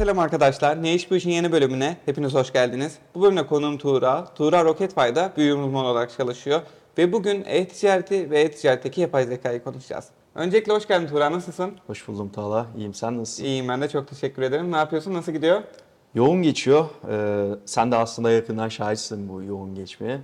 selam arkadaşlar. Ne iş bu işin yeni bölümüne hepiniz hoş geldiniz. Bu bölümde konuğum Tuğra. Tuğra Roketfy'da büyüğüm uzman olarak çalışıyor. Ve bugün e-ticareti ve e-ticaretteki yapay zekayı konuşacağız. Öncelikle hoş geldin Tuğra. Nasılsın? Hoş buldum Tala. İyiyim sen nasılsın? İyiyim ben de çok teşekkür ederim. Ne yapıyorsun? Nasıl gidiyor? Yoğun geçiyor. Ee, sen de aslında yakından şahitsin bu yoğun geçmeye.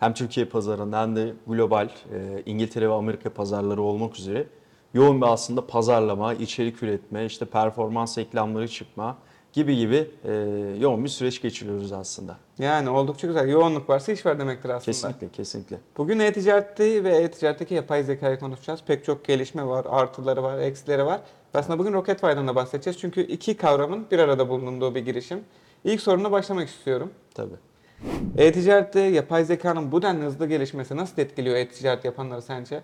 Hem Türkiye pazarında hem de global e, İngiltere ve Amerika pazarları olmak üzere yoğun bir aslında pazarlama, içerik üretme, işte performans reklamları çıkma gibi gibi e, yoğun bir süreç geçiriyoruz aslında. Yani oldukça güzel. Yoğunluk varsa iş var demektir aslında. Kesinlikle, kesinlikle. Bugün e-ticareti ve e-ticaretteki yapay zekayı konuşacağız. Pek çok gelişme var, artıları var, eksileri var. Aslında bugün Roketfy'dan da bahsedeceğiz. Çünkü iki kavramın bir arada bulunduğu bir girişim. İlk soruna başlamak istiyorum. Tabii. E-ticarette yapay zekanın bu denli hızlı gelişmesi nasıl etkiliyor e-ticaret yapanları sence?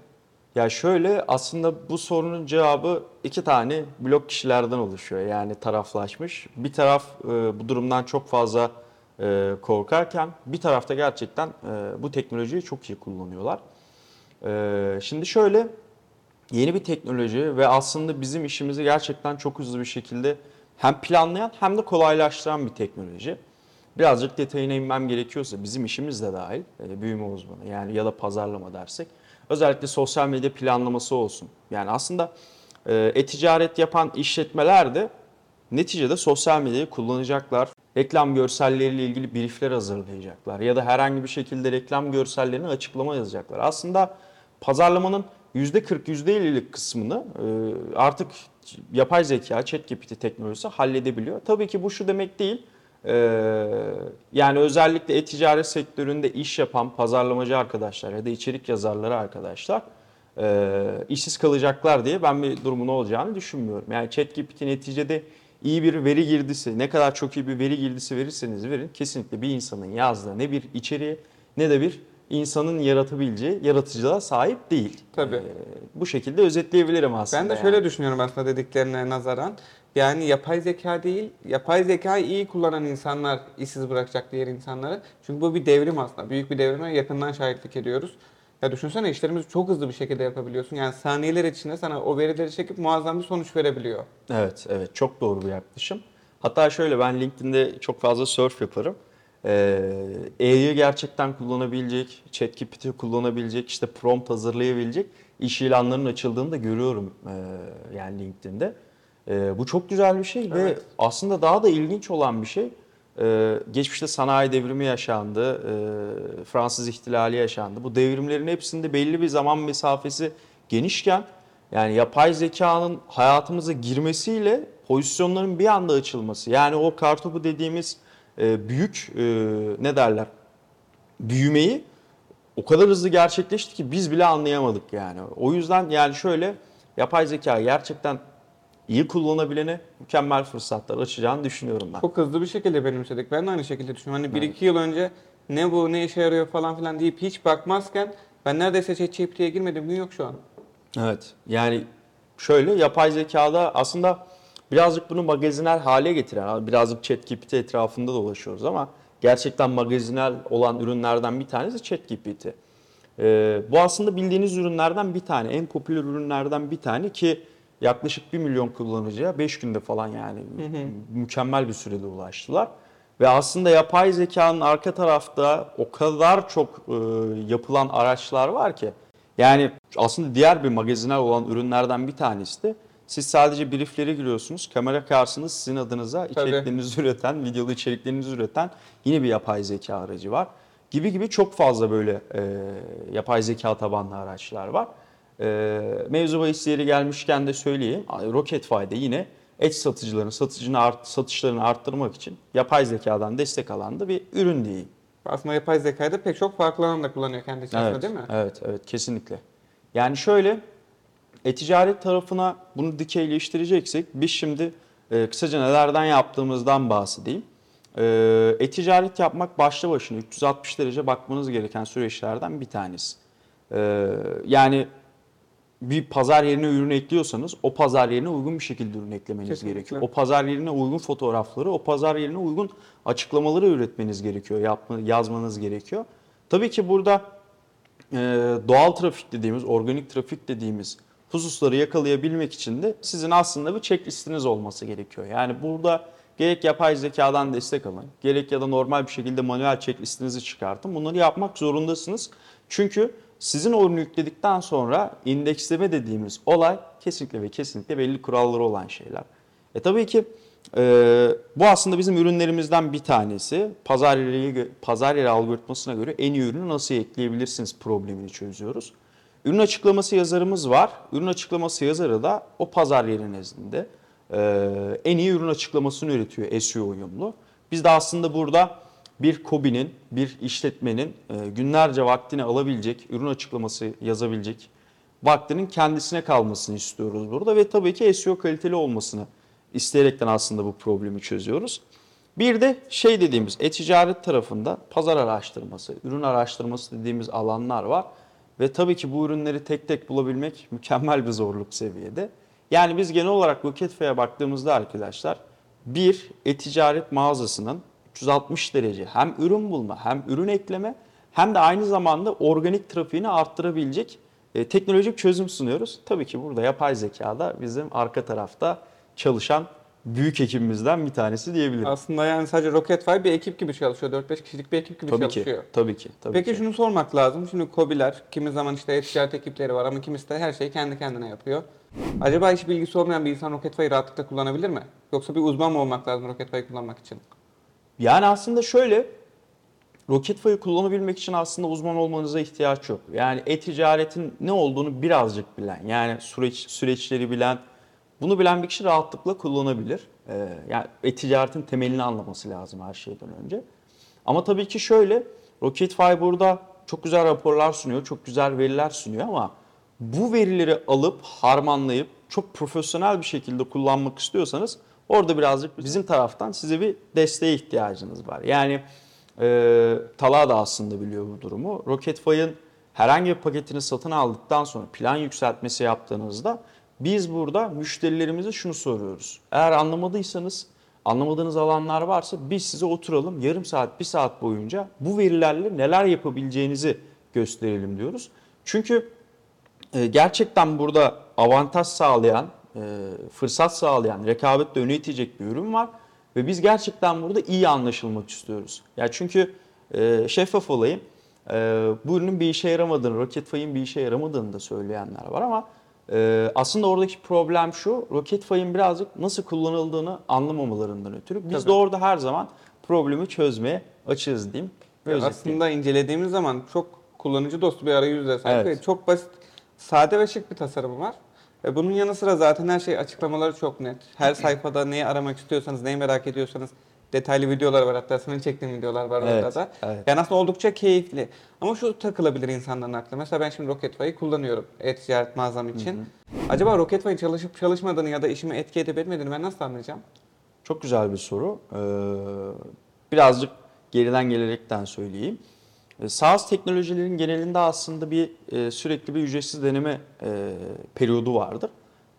Ya şöyle aslında bu sorunun cevabı iki tane blok kişilerden oluşuyor. Yani taraflaşmış. Bir taraf e, bu durumdan çok fazla e, korkarken bir tarafta gerçekten e, bu teknolojiyi çok iyi kullanıyorlar. E, şimdi şöyle yeni bir teknoloji ve aslında bizim işimizi gerçekten çok hızlı bir şekilde hem planlayan hem de kolaylaştıran bir teknoloji. Birazcık detayına inmem gerekiyorsa bizim işimiz de dahil e, büyüme uzmanı yani ya da pazarlama dersek özellikle sosyal medya planlaması olsun. Yani aslında e, e-ticaret yapan işletmeler de neticede sosyal medyayı kullanacaklar. Reklam görselleriyle ilgili briefler hazırlayacaklar ya da herhangi bir şekilde reklam görsellerine açıklama yazacaklar. Aslında pazarlamanın %40, %50'lik kısmını e, artık yapay zeka, ChatGPT teknolojisi halledebiliyor. Tabii ki bu şu demek değil. Ee, yani özellikle e-ticaret sektöründe iş yapan pazarlamacı arkadaşlar ya da içerik yazarları arkadaşlar e, işsiz kalacaklar diye ben bir durumun olacağını düşünmüyorum. Yani ChatGPT neticede iyi bir veri girdisi, ne kadar çok iyi bir veri girdisi verirseniz verin kesinlikle bir insanın yazdığı ne bir içeriği ne de bir insanın yaratabileceği yaratıcılığa sahip değil. Tabii. Ee, bu şekilde özetleyebilirim aslında. Ben de yani. şöyle düşünüyorum aslında dediklerine nazaran. Yani yapay zeka değil, yapay zekayı iyi kullanan insanlar işsiz bırakacak diğer insanları. Çünkü bu bir devrim aslında. Büyük bir devrime yakından şahitlik ediyoruz. Ya düşünsene işlerimizi çok hızlı bir şekilde yapabiliyorsun. Yani saniyeler içinde sana o verileri çekip muazzam bir sonuç verebiliyor. Evet, evet. Çok doğru bir yaklaşım. Hatta şöyle ben LinkedIn'de çok fazla surf yaparım. Ee, E'yi gerçekten kullanabilecek, ChatGPT'yi kullanabilecek, işte prompt hazırlayabilecek iş ilanlarının açıldığını da görüyorum ee, yani LinkedIn'de. Ee, bu çok güzel bir şey ve Evet. aslında daha da ilginç olan bir şey. Ee, geçmişte sanayi devrimi yaşandı, ee, Fransız ihtilali yaşandı. Bu devrimlerin hepsinde belli bir zaman mesafesi genişken yani yapay zekanın hayatımıza girmesiyle pozisyonların bir anda açılması. Yani o kartopu dediğimiz e, büyük e, ne derler büyümeyi o kadar hızlı gerçekleşti ki biz bile anlayamadık yani. O yüzden yani şöyle yapay zeka gerçekten iyi kullanabilene mükemmel fırsatlar açacağını düşünüyorum ben. Çok hızlı bir şekilde benimsedik. Ben de aynı şekilde düşünüyorum. Hani 1-2 yıl önce ne bu, ne işe yarıyor falan filan deyip hiç bakmazken ben neredeyse ChatGPT'ye girmedim gün yok şu an. Evet. Yani şöyle yapay zekada aslında birazcık bunu magazinel hale getiren, birazcık ChatGPT etrafında dolaşıyoruz ama gerçekten magazinel olan ürünlerden bir tanesi ChatGPT. Ee, bu aslında bildiğiniz ürünlerden bir tane, en popüler ürünlerden bir tane ki yaklaşık 1 milyon kullanıcıya 5 günde falan yani mükemmel bir sürede ulaştılar. Ve aslında yapay zekanın arka tarafta o kadar çok e, yapılan araçlar var ki yani aslında diğer bir magazinel olan ürünlerden bir tanesi de siz sadece brieflere giriyorsunuz. Kamera karşısında sizin adınıza içeriklerinizi üreten, videolu içeriklerinizi üreten yine bir yapay zeka aracı var. Gibi gibi çok fazla böyle e, yapay zeka tabanlı araçlar var. E, mevzu bahis yeri gelmişken de söyleyeyim. Roketfy'de yine et satıcıların satıcını art, satışlarını arttırmak için yapay zekadan destek alan da bir ürün diyeyim. Aslında yapay zekayı da pek çok farklı alanda kullanıyor kendi içerisinde Evet, değil mi? evet, evet kesinlikle. Yani şöyle e-ticaret tarafına bunu dikeyleştireceksek biz şimdi e, kısaca nelerden yaptığımızdan bahsedeyim. E, e-ticaret yapmak başlı başına 360 derece bakmanız gereken süreçlerden bir tanesi. E, yani bir pazar yerine ürün ekliyorsanız o pazar yerine uygun bir şekilde ürün eklemeniz Kesinlikle. gerekiyor. O pazar yerine uygun fotoğrafları, o pazar yerine uygun açıklamaları üretmeniz gerekiyor, yapma, yazmanız gerekiyor. Tabii ki burada e, doğal trafik dediğimiz, organik trafik dediğimiz hususları yakalayabilmek için de sizin aslında bir checklistiniz olması gerekiyor. Yani burada gerek yapay zekadan destek alın, gerek ya da normal bir şekilde manuel checklistinizi çıkartın. Bunları yapmak zorundasınız. Çünkü sizin o ürünü yükledikten sonra indeksleme dediğimiz olay kesinlikle ve kesinlikle belli kuralları olan şeyler. E tabii ki e, bu aslında bizim ürünlerimizden bir tanesi. Pazar yeri, pazar yeri algoritmasına göre en iyi ürünü nasıl ekleyebilirsiniz problemini çözüyoruz. Ürün açıklaması yazarımız var. Ürün açıklaması yazarı da o pazar yeri nezdinde e, en iyi ürün açıklamasını üretiyor SEO uyumlu. Biz de aslında burada bir KOBİ'nin, bir işletmenin e, günlerce vaktini alabilecek, ürün açıklaması yazabilecek vaktinin kendisine kalmasını istiyoruz burada ve tabii ki SEO kaliteli olmasını isteyerekten aslında bu problemi çözüyoruz. Bir de şey dediğimiz e-ticaret tarafında pazar araştırması, ürün araştırması dediğimiz alanlar var. Ve tabii ki bu ürünleri tek tek bulabilmek mükemmel bir zorluk seviyede. Yani biz genel olarak Roketfe'ye baktığımızda arkadaşlar bir e-ticaret mağazasının 360 derece hem ürün bulma hem ürün ekleme hem de aynı zamanda organik trafiğini arttırabilecek e, teknolojik çözüm sunuyoruz. Tabii ki burada yapay zeka da bizim arka tarafta çalışan büyük ekibimizden bir tanesi diyebilirim. Aslında yani sadece Rocketfire bir ekip gibi çalışıyor. 4-5 kişilik bir ekip gibi Tabii çalışıyor. ki. Tabii ki. Tabii Peki ki. şunu sormak lazım. Şimdi KOBİ'ler, kimi zaman işte e-ticaret ekipleri var ama kimisi de her şeyi kendi kendine yapıyor. Acaba hiç bilgisi olmayan bir insan Rocketfire'ı rahatlıkla kullanabilir mi? Yoksa bir uzman mı olmak lazım Rocketfire'ı kullanmak için? Yani aslında şöyle Rocketfire'ı kullanabilmek için aslında uzman olmanıza ihtiyaç yok. Yani e-ticaretin ne olduğunu birazcık bilen, yani süreç süreçleri bilen, bunu bilen bir kişi rahatlıkla kullanabilir. Ee, yani e-ticaretin temelini anlaması lazım her şeyden önce. Ama tabii ki şöyle, Rocketfire burada çok güzel raporlar sunuyor, çok güzel veriler sunuyor ama bu verileri alıp harmanlayıp çok profesyonel bir şekilde kullanmak istiyorsanız orada birazcık bizim taraftan size bir desteğe ihtiyacınız var. Yani e, Talha da aslında biliyor bu durumu. Rocketfire'ın herhangi bir paketini satın aldıktan sonra plan yükseltmesi yaptığınızda biz burada müşterilerimize şunu soruyoruz. Eğer anlamadıysanız, anlamadığınız alanlar varsa biz size oturalım yarım saat, bir saat boyunca bu verilerle neler yapabileceğinizi gösterelim diyoruz. Çünkü e, gerçekten burada avantaj sağlayan, fırsat sağlayan, rekabetle öne itecek bir ürün var. Ve biz gerçekten burada iyi anlaşılmak istiyoruz. Ya çünkü e, şeffaf olayım, e, bu ürünün bir işe yaramadığını, Rocketfire'ın bir işe yaramadığını da söyleyenler var ama e, aslında oradaki problem şu, Rocketfire'ın birazcık nasıl kullanıldığını anlamamalarından ötürü. Biz Tabii. de orada her zaman problemi çözmeye açığız diyeyim. Ve. Aslında incelediğimiz zaman çok kullanıcı dostu bir arayüze sahip Evet. ve çok basit, sade ve şık bir tasarımı var. E bunun yanı sıra zaten her şey açıklamaları çok net. Her sayfada neyi aramak istiyorsanız, neyi merak ediyorsanız detaylı videolar var hatta senin çektiğin videolar var Evet, orada da. evet. Yani aslında oldukça keyifli. Ama şu takılabilir insanların aklına. Mesela ben şimdi Rocketfire'ı kullanıyorum e-ticaret mağazam için. Acaba Rocketfire çalışıp çalışmadığını ya da işime etki edip etmediğini ben nasıl anlayacağım? Çok güzel bir soru. Ee, birazcık geriden gelerekten söyleyeyim. Ee, SaaS teknolojilerin genelinde aslında bir e, sürekli bir ücretsiz deneme e, periyodu vardır.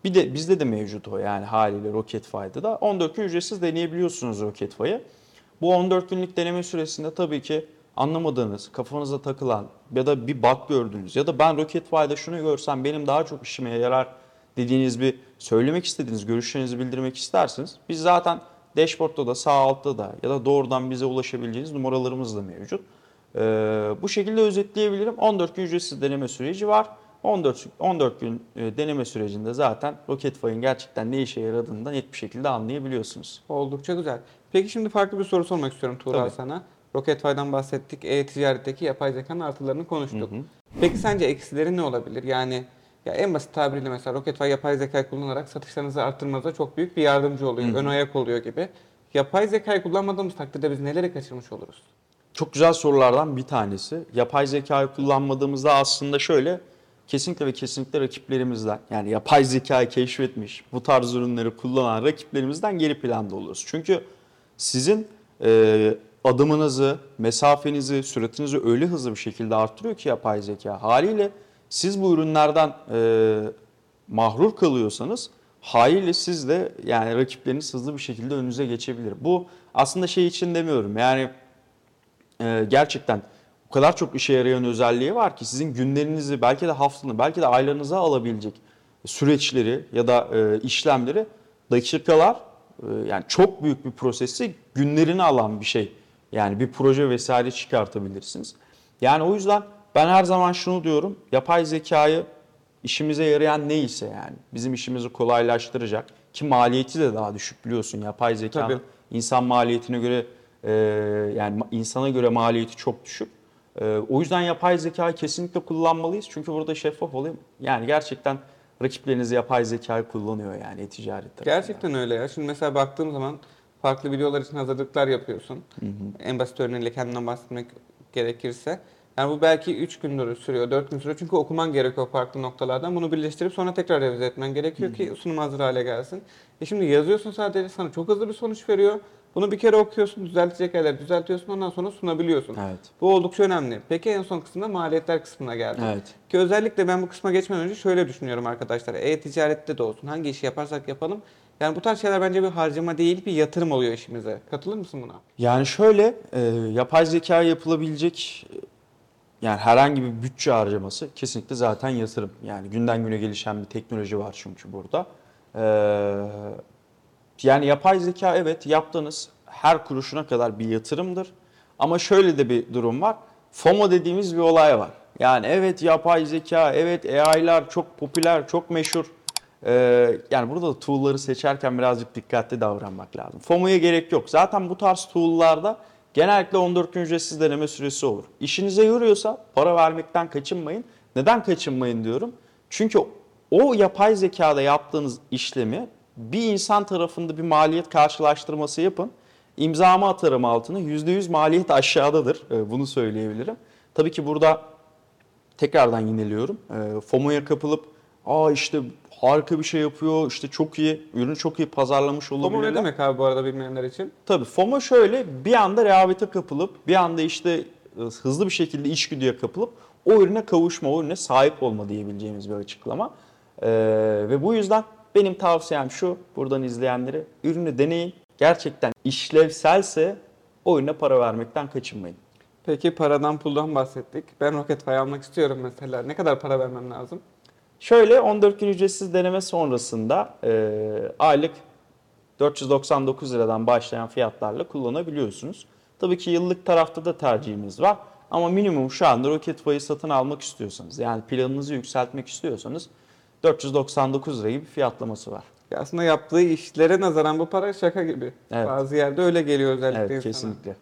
Bir de bizde de mevcut o yani haliyle Rocketfire'da da 14 gün ücretsiz deneyebiliyorsunuz Rocketfire'ı. Bu 14 günlük deneme süresinde tabii ki anlamadığınız, kafanıza takılan ya da bir bug gördüğünüz ya da ben Rocketfire'da şunu görsem benim daha çok işime yarar dediğiniz bir söylemek istediğiniz görüşlerinizi bildirmek isterseniz biz zaten dashboard'da da sağ altta da ya da doğrudan bize ulaşabileceğiniz numaralarımız da mevcut. Ee, bu şekilde özetleyebilirim. 14 gün ücretsiz deneme süreci var. 14 14 gün e, deneme sürecinde zaten Rocketfire'ın gerçekten ne işe yaradığını da net bir şekilde anlayabiliyorsunuz. Oldukça güzel. Peki şimdi farklı bir soru sormak istiyorum Tuğra Tabii. sana. Rocketfire'dan bahsettik. E-ticaretteki yapay zekanın artılarını konuştuk. Hı hı. Peki sence eksileri ne olabilir? Yani ya en basit tabiriyle mesela Rocketfire yapay zekayı kullanarak satışlarınızı arttırmanıza çok büyük bir yardımcı oluyor. Hı hı. Ön ayak oluyor gibi. Yapay zekayı kullanmadığımız takdirde biz neleri kaçırmış oluruz? Çok güzel sorulardan bir tanesi. Yapay zekayı kullanmadığımızda aslında şöyle kesinlikle ve kesinlikle rakiplerimizden yani yapay zekayı keşfetmiş bu tarz ürünleri kullanan rakiplerimizden geri planda oluruz. Çünkü sizin e, adımınızı, mesafenizi, süratinizi öyle hızlı bir şekilde arttırıyor ki yapay zeka. Haliyle siz bu ürünlerden e, mahrur kalıyorsanız haliyle siz de yani rakipleriniz hızlı bir şekilde önünüze geçebilir. Bu aslında şey için demiyorum yani e, gerçekten o kadar çok işe yarayan özelliği var ki sizin günlerinizi belki de haftanı belki de aylarınıza alabilecek süreçleri ya da e, işlemleri dakikalar e, yani çok büyük bir prosesi günlerini alan bir şey. Yani bir proje vesaire çıkartabilirsiniz. Yani o yüzden ben her zaman şunu diyorum. Yapay zekayı işimize yarayan neyse yani bizim işimizi kolaylaştıracak ki maliyeti de daha düşük biliyorsun yapay zekanın Tabii. insan maliyetine göre e, yani insana göre maliyeti çok düşük. E, o yüzden yapay zekayı kesinlikle kullanmalıyız. Çünkü burada şeffaf olayım. Yani gerçekten rakipleriniz yapay zekayı kullanıyor yani e-ticaret. Gerçekten öyle ya. Şimdi mesela baktığım zaman farklı videolar için hazırlıklar yapıyorsun. En basit örneğiyle kendinden bahsetmek gerekirse. Yani bu belki 3 gündür sürüyor, 4 gün sürüyor. Çünkü okuman gerekiyor farklı noktalardan. Bunu birleştirip sonra tekrar revize etmen gerekiyor ki sunum hazır hale gelsin. E şimdi yazıyorsun sadece sana çok hızlı bir sonuç veriyor. Bunu bir kere okuyorsun, düzeltecek yerleri düzeltiyorsun ondan sonra sunabiliyorsun. Evet. Bu oldukça önemli. Peki en son kısımda maliyetler kısmına geldim. Evet. Ki özellikle ben bu kısma geçmeden önce şöyle düşünüyorum arkadaşlar. E-ticarette de olsun hangi işi yaparsak yapalım. Yani bu tarz şeyler bence bir harcama değil bir yatırım oluyor işimize. Katılır mısın buna? Yani şöyle e, yapay zeka yapılabilecek e, yani herhangi bir bütçe harcaması kesinlikle zaten yatırım. Yani günden güne gelişen bir teknoloji var çünkü burada. E, yani yapay zeka evet yaptığınız her kuruşuna kadar bir yatırımdır. Ama şöyle de bir durum var. FOMO dediğimiz bir olay var. Yani evet yapay zeka, evet AI'lar çok popüler, çok meşhur. Ee, yani burada da tool'ları seçerken birazcık dikkatli davranmak lazım. FOMO'ya gerek yok. Zaten bu tarz tool'larda genellikle 14 gün ücretsiz deneme süresi olur. İşinize yoruyorsa para vermekten kaçınmayın. Neden kaçınmayın diyorum? Çünkü o yapay zekada yaptığınız işlemi bir insan tarafında bir maliyet karşılaştırması yapın. İmzamı atarım altına %100 maliyet aşağıdadır. Ee, Bunu söyleyebilirim. Tabii ki burada tekrardan yineliyorum. Ee, FOMO'ya kapılıp aa işte harika bir şey yapıyor, işte çok iyi, ürünü çok iyi pazarlamış FOMO olabilirler. ne demek abi bu arada bilmeyenler için? Tabii FOMO şöyle bir anda rehavete kapılıp bir anda işte e, hızlı bir şekilde içgüdüye kapılıp o ürüne kavuşma, o ürüne sahip olma diyebileceğimiz bir açıklama. Ee, ve bu yüzden benim tavsiyem şu, buradan izleyenlere ürünü deneyin. Gerçekten işlevselse o ürüne para vermekten kaçınmayın. Peki paradan puldan bahsettik. Ben Rocketfy almak istiyorum mesela. Ne kadar para vermem lazım? Şöyle 14 gün ücretsiz deneme sonrasında e, aylık 499 liradan başlayan fiyatlarla kullanabiliyorsunuz. Tabii ki yıllık tarafta da tercihimiz var. Ama minimum şu anda Rocketfy'ı satın almak istiyorsanız yani planınızı yükseltmek istiyorsanız 499 lira gibi fiyatlaması var. Aslında yaptığı işlere nazaran bu para şaka gibi. Evet. Bazı yerde öyle geliyor özellikle Evet insana. kesinlikle.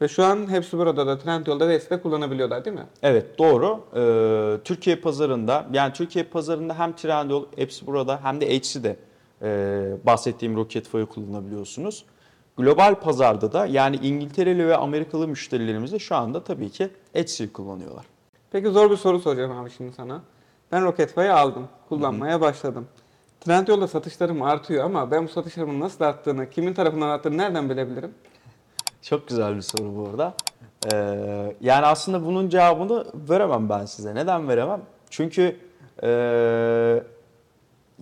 Ve şu an hepsi burada da Trendyol'da ve Etsy'de kullanabiliyorlar değil mi? Evet doğru. Ee, Türkiye pazarında yani Türkiye pazarında hem Trendyol, hepsi burada hem de Etsy'de e, bahsettiğim Rocketfy'ı kullanabiliyorsunuz. Global pazarda da yani İngiltereli ve Amerikalı müşterilerimiz de şu anda tabii ki Etsy'yi kullanıyorlar. Peki zor bir soru soracağım abi şimdi sana. Ben Rocketfy'ı aldım. Kullanmaya başladım. Trendyol'da satışlarım artıyor ama ben bu satışlarımın nasıl arttığını, kimin tarafından arttığını nereden bilebilirim? Çok güzel bir soru bu arada. Ee, yani aslında bunun cevabını veremem ben size. Neden veremem? Çünkü ee,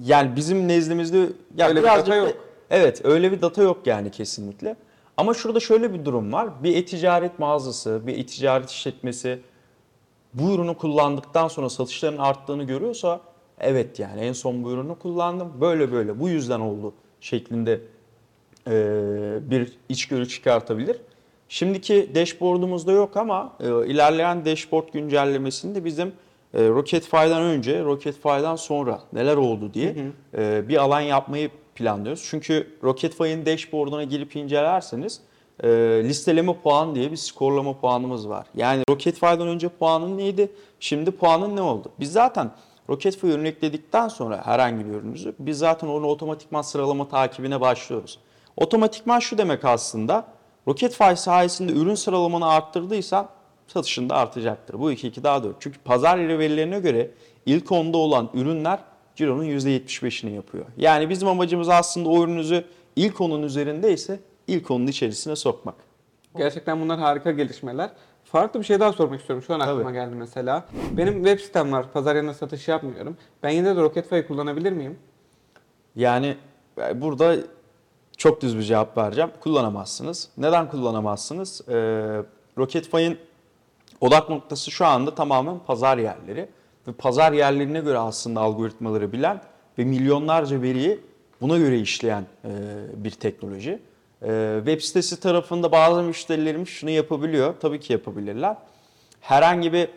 yani bizim nezdimizde ya Öyle bir birazcık data da- yok. Evet, öyle bir data yok yani kesinlikle. Ama şurada şöyle bir durum var. Bir e-ticaret mağazası, bir e-ticaret işletmesi bu ürünü kullandıktan sonra satışların arttığını görüyorsa evet yani en son bu ürünü kullandım. Böyle böyle bu yüzden oldu şeklinde e, bir içgörü çıkartabilir. Şimdiki dashboard'umuzda yok ama e, ilerleyen dashboard güncellemesinde bizim e, Rocketfy'dan önce, Rocketfy'dan sonra neler oldu diye e, bir alan yapmayı planlıyoruz. Çünkü Rocketfy'ın dashboard'una girip incelerseniz e, listeleme puan diye bir skorlama puanımız var. Yani Rocketfy'dan önce puanın neydi? Şimdi puanın ne oldu? Biz zaten Rocketfy ürünü ekledikten sonra herhangi bir ürünümüzü biz zaten onu otomatikman sıralama takibine başlıyoruz. Otomatikman şu demek aslında Rocketfy sayesinde ürün sıralamanı arttırdıysan satışın da artacaktır. Bu 2-2 daha 4. Çünkü pazar yeri verilerine göre ilk onda olan ürünler cironun %75'ini yapıyor. Yani bizim amacımız aslında o ürününüzü ilk onun üzerindeyse ilk onun içerisine sokmak. Gerçekten bunlar harika gelişmeler. Farklı bir şey daha sormak istiyorum. Şu an aklıma Tabii. geldi mesela. Benim web sitem var. Pazar yerine satış yapmıyorum. Ben yine de Rocketfy'ı kullanabilir miyim? Yani e, burada çok düz bir cevap vereceğim. Kullanamazsınız. Neden kullanamazsınız? Ee, Rocketfy'ın odak noktası şu anda tamamen pazar yerleri. Ve pazar yerlerine göre aslında algoritmaları bilen ve milyonlarca veriyi buna göre işleyen e, bir teknoloji. E, web sitesi tarafında bazı müşterilerimiz şunu yapabiliyor. Tabii ki yapabilirler. Herhangi bir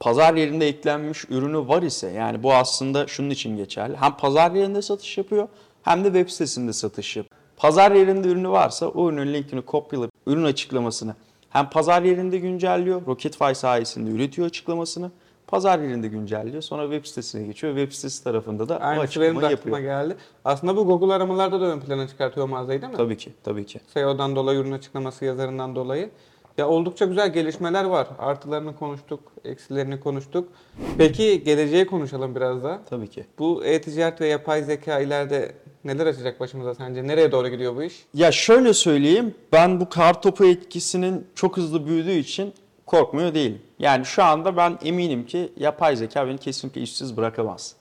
pazar yerinde eklenmiş ürünü var ise yani bu aslında şunun için geçerli. Hem pazar yerinde satış yapıyor hem de web sitesinde satış yapıyor. Pazar yerinde ürünü varsa o ürünün linkini kopyalayıp ürün açıklamasını hem pazar yerinde güncelliyor, Rocketfy sayesinde üretiyor açıklamasını. Pazar yerinde güncelliyor. Sonra web sitesine geçiyor. Web sitesi tarafında da o Aynısı benim de açıklamayı aklıma yapıyor. geldi. Aslında bu Google aramalarda da ön plana çıkartıyor mağazayı değil mi? Tabii ki, tabii ki. SEO'dan dolayı, ürün açıklaması yazarından dolayı. Ya oldukça güzel gelişmeler var. Artılarını konuştuk, eksilerini konuştuk. Peki geleceğe konuşalım biraz da. Tabii ki. Bu e-ticaret ve yapay zeka ileride neler açacak başımıza sence? Nereye doğru gidiyor bu iş? Ya şöyle söyleyeyim, ben bu kar topu etkisinin çok hızlı büyüdüğü için korkmuyor değilim. Yani şu anda ben eminim ki yapay zeka beni kesinlikle işsiz bırakamaz.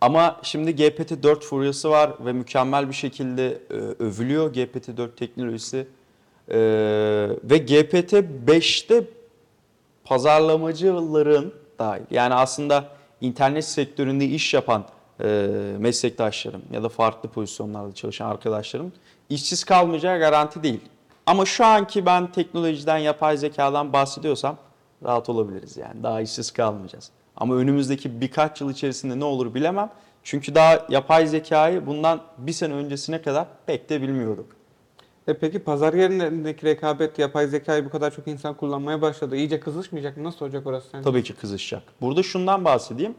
Ama şimdi GPT-4 furyası var ve mükemmel bir şekilde e, övülüyor GPT-4 teknolojisi. E, ve GPT-5'te pazarlamacıların dahil yani aslında internet sektöründe iş yapan e, meslektaşlarım ya da farklı pozisyonlarda çalışan arkadaşlarım işsiz kalmayacağı garanti değil. Ama şu anki ben teknolojiden, yapay zekadan bahsediyorsam rahat olabiliriz yani. Daha işsiz kalmayacağız. Ama önümüzdeki birkaç yıl içerisinde ne olur bilemem. Çünkü daha yapay zekayı bundan bir sene öncesine kadar pek de bilmiyorduk. E peki pazar yerindeki rekabet yapay zekayı bu kadar çok insan kullanmaya başladı. İyice kızışmayacak mı? Nasıl olacak orası sence? Tabii ki kızışacak. Burada şundan bahsedeyim.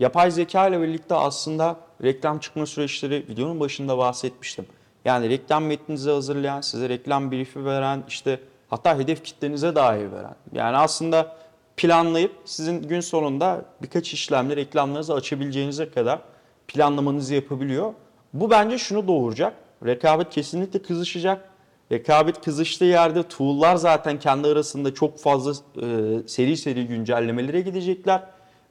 Yapay zeka ile birlikte aslında reklam çıkma süreçleri videonun başında bahsetmiştim. Yani reklam metninizi hazırlayan, size reklam briefi veren, işte hatta hedef kitlenize dair veren. Yani aslında planlayıp sizin gün sonunda birkaç işlemle reklamlarınızı açabileceğinize kadar planlamanızı yapabiliyor. Bu bence şunu doğuracak. Rekabet kesinlikle kızışacak. Rekabet kızıştığı yerde tool'lar zaten kendi arasında çok fazla e, seri seri güncellemelere gidecekler.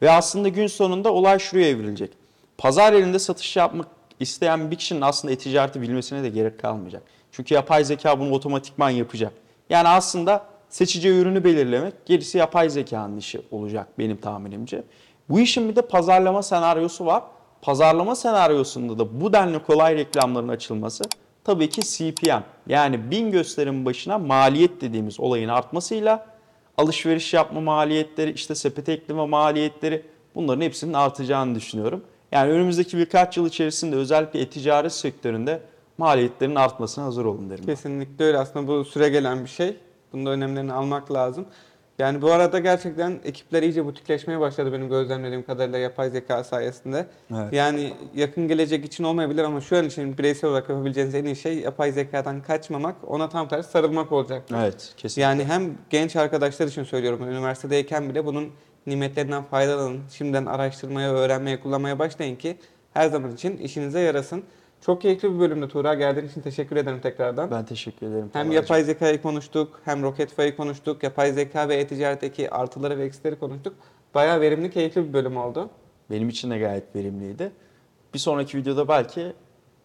Ve aslında gün sonunda olay şuraya evrilecek. Pazar yerinde satış yapmak isteyen bir kişinin aslında e-ticareti bilmesine de gerek kalmayacak. Çünkü yapay zeka bunu otomatikman yapacak. Yani aslında seçeceği ürünü belirlemek gerisi yapay zekanın işi olacak benim tahminimce. Bu işin bir de pazarlama senaryosu var. Pazarlama senaryosunda da bu denli kolay reklamların açılması tabii ki CPM yani bin gösterim başına maliyet dediğimiz olayın artmasıyla alışveriş yapma maliyetleri, işte sepete ekleme maliyetleri bunların hepsinin artacağını düşünüyorum. Yani önümüzdeki birkaç yıl içerisinde özellikle e-ticaret sektöründe maliyetlerin artmasına hazır olun derim. ben. Kesinlikle öyle. Aslında bu süre gelen bir şey. Bunun da önemlerini almak lazım. Yani bu arada gerçekten ekipler iyice butikleşmeye başladı benim gözlemlediğim kadarıyla yapay zeka sayesinde. Evet. Yani yakın gelecek için olmayabilir ama şu an için bireysel olarak yapabileceğiniz en iyi şey yapay zekadan kaçmamak, ona tam tersi sarılmak olacak. Evet, kesinlikle. Yani hem genç arkadaşlar için söylüyorum, üniversitedeyken bile bunun nimetlerinden faydalanın. Şimdiden araştırmaya, öğrenmeye, kullanmaya başlayın ki her zaman için işinize yarasın. Çok keyifli bir bölümde Tuğra. Geldiğin için teşekkür ederim tekrardan. ben teşekkür ederim. Hem yapay zekayı konuştuk, hem Rocketfy'ı konuştuk, yapay zeka ve e-ticaretteki artıları ve eksileri konuştuk. Bayağı verimli, keyifli bir bölüm oldu. Benim için de gayet verimliydi. Bir sonraki videoda belki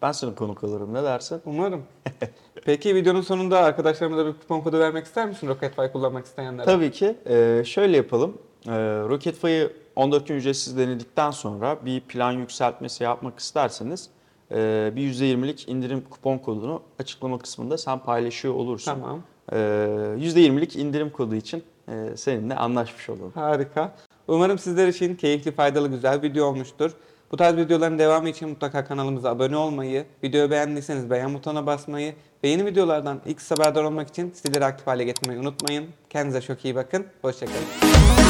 ben sana konuk olurum. Ne dersin? Umarım. Peki videonun sonunda arkadaşlarımıza bir kupon kodu vermek ister misin Rocketfy kullanmak isteyenlere? Tabii ki. Ee, şöyle yapalım. Ee, Rocketfy'ı 14 gün ücretsiz denedikten sonra bir plan yükseltmesi yapmak isterseniz e, bir %20'lik indirim kupon kodunu açıklama kısmında sen paylaşıyor olursun. Tamam. Ee, %20'lik indirim kodu için e, seninle anlaşmış olalım. Harika. Umarım sizler için keyifli, faydalı, güzel bir video olmuştur. Bu tarz videoların devamı için mutlaka kanalımıza abone olmayı, videoyu beğendiyseniz beğen butonuna basmayı ve yeni videolardan ilk haberdar olmak için zilleri aktif hale getirmeyi unutmayın. Kendinize çok iyi bakın. Hoşçakalın.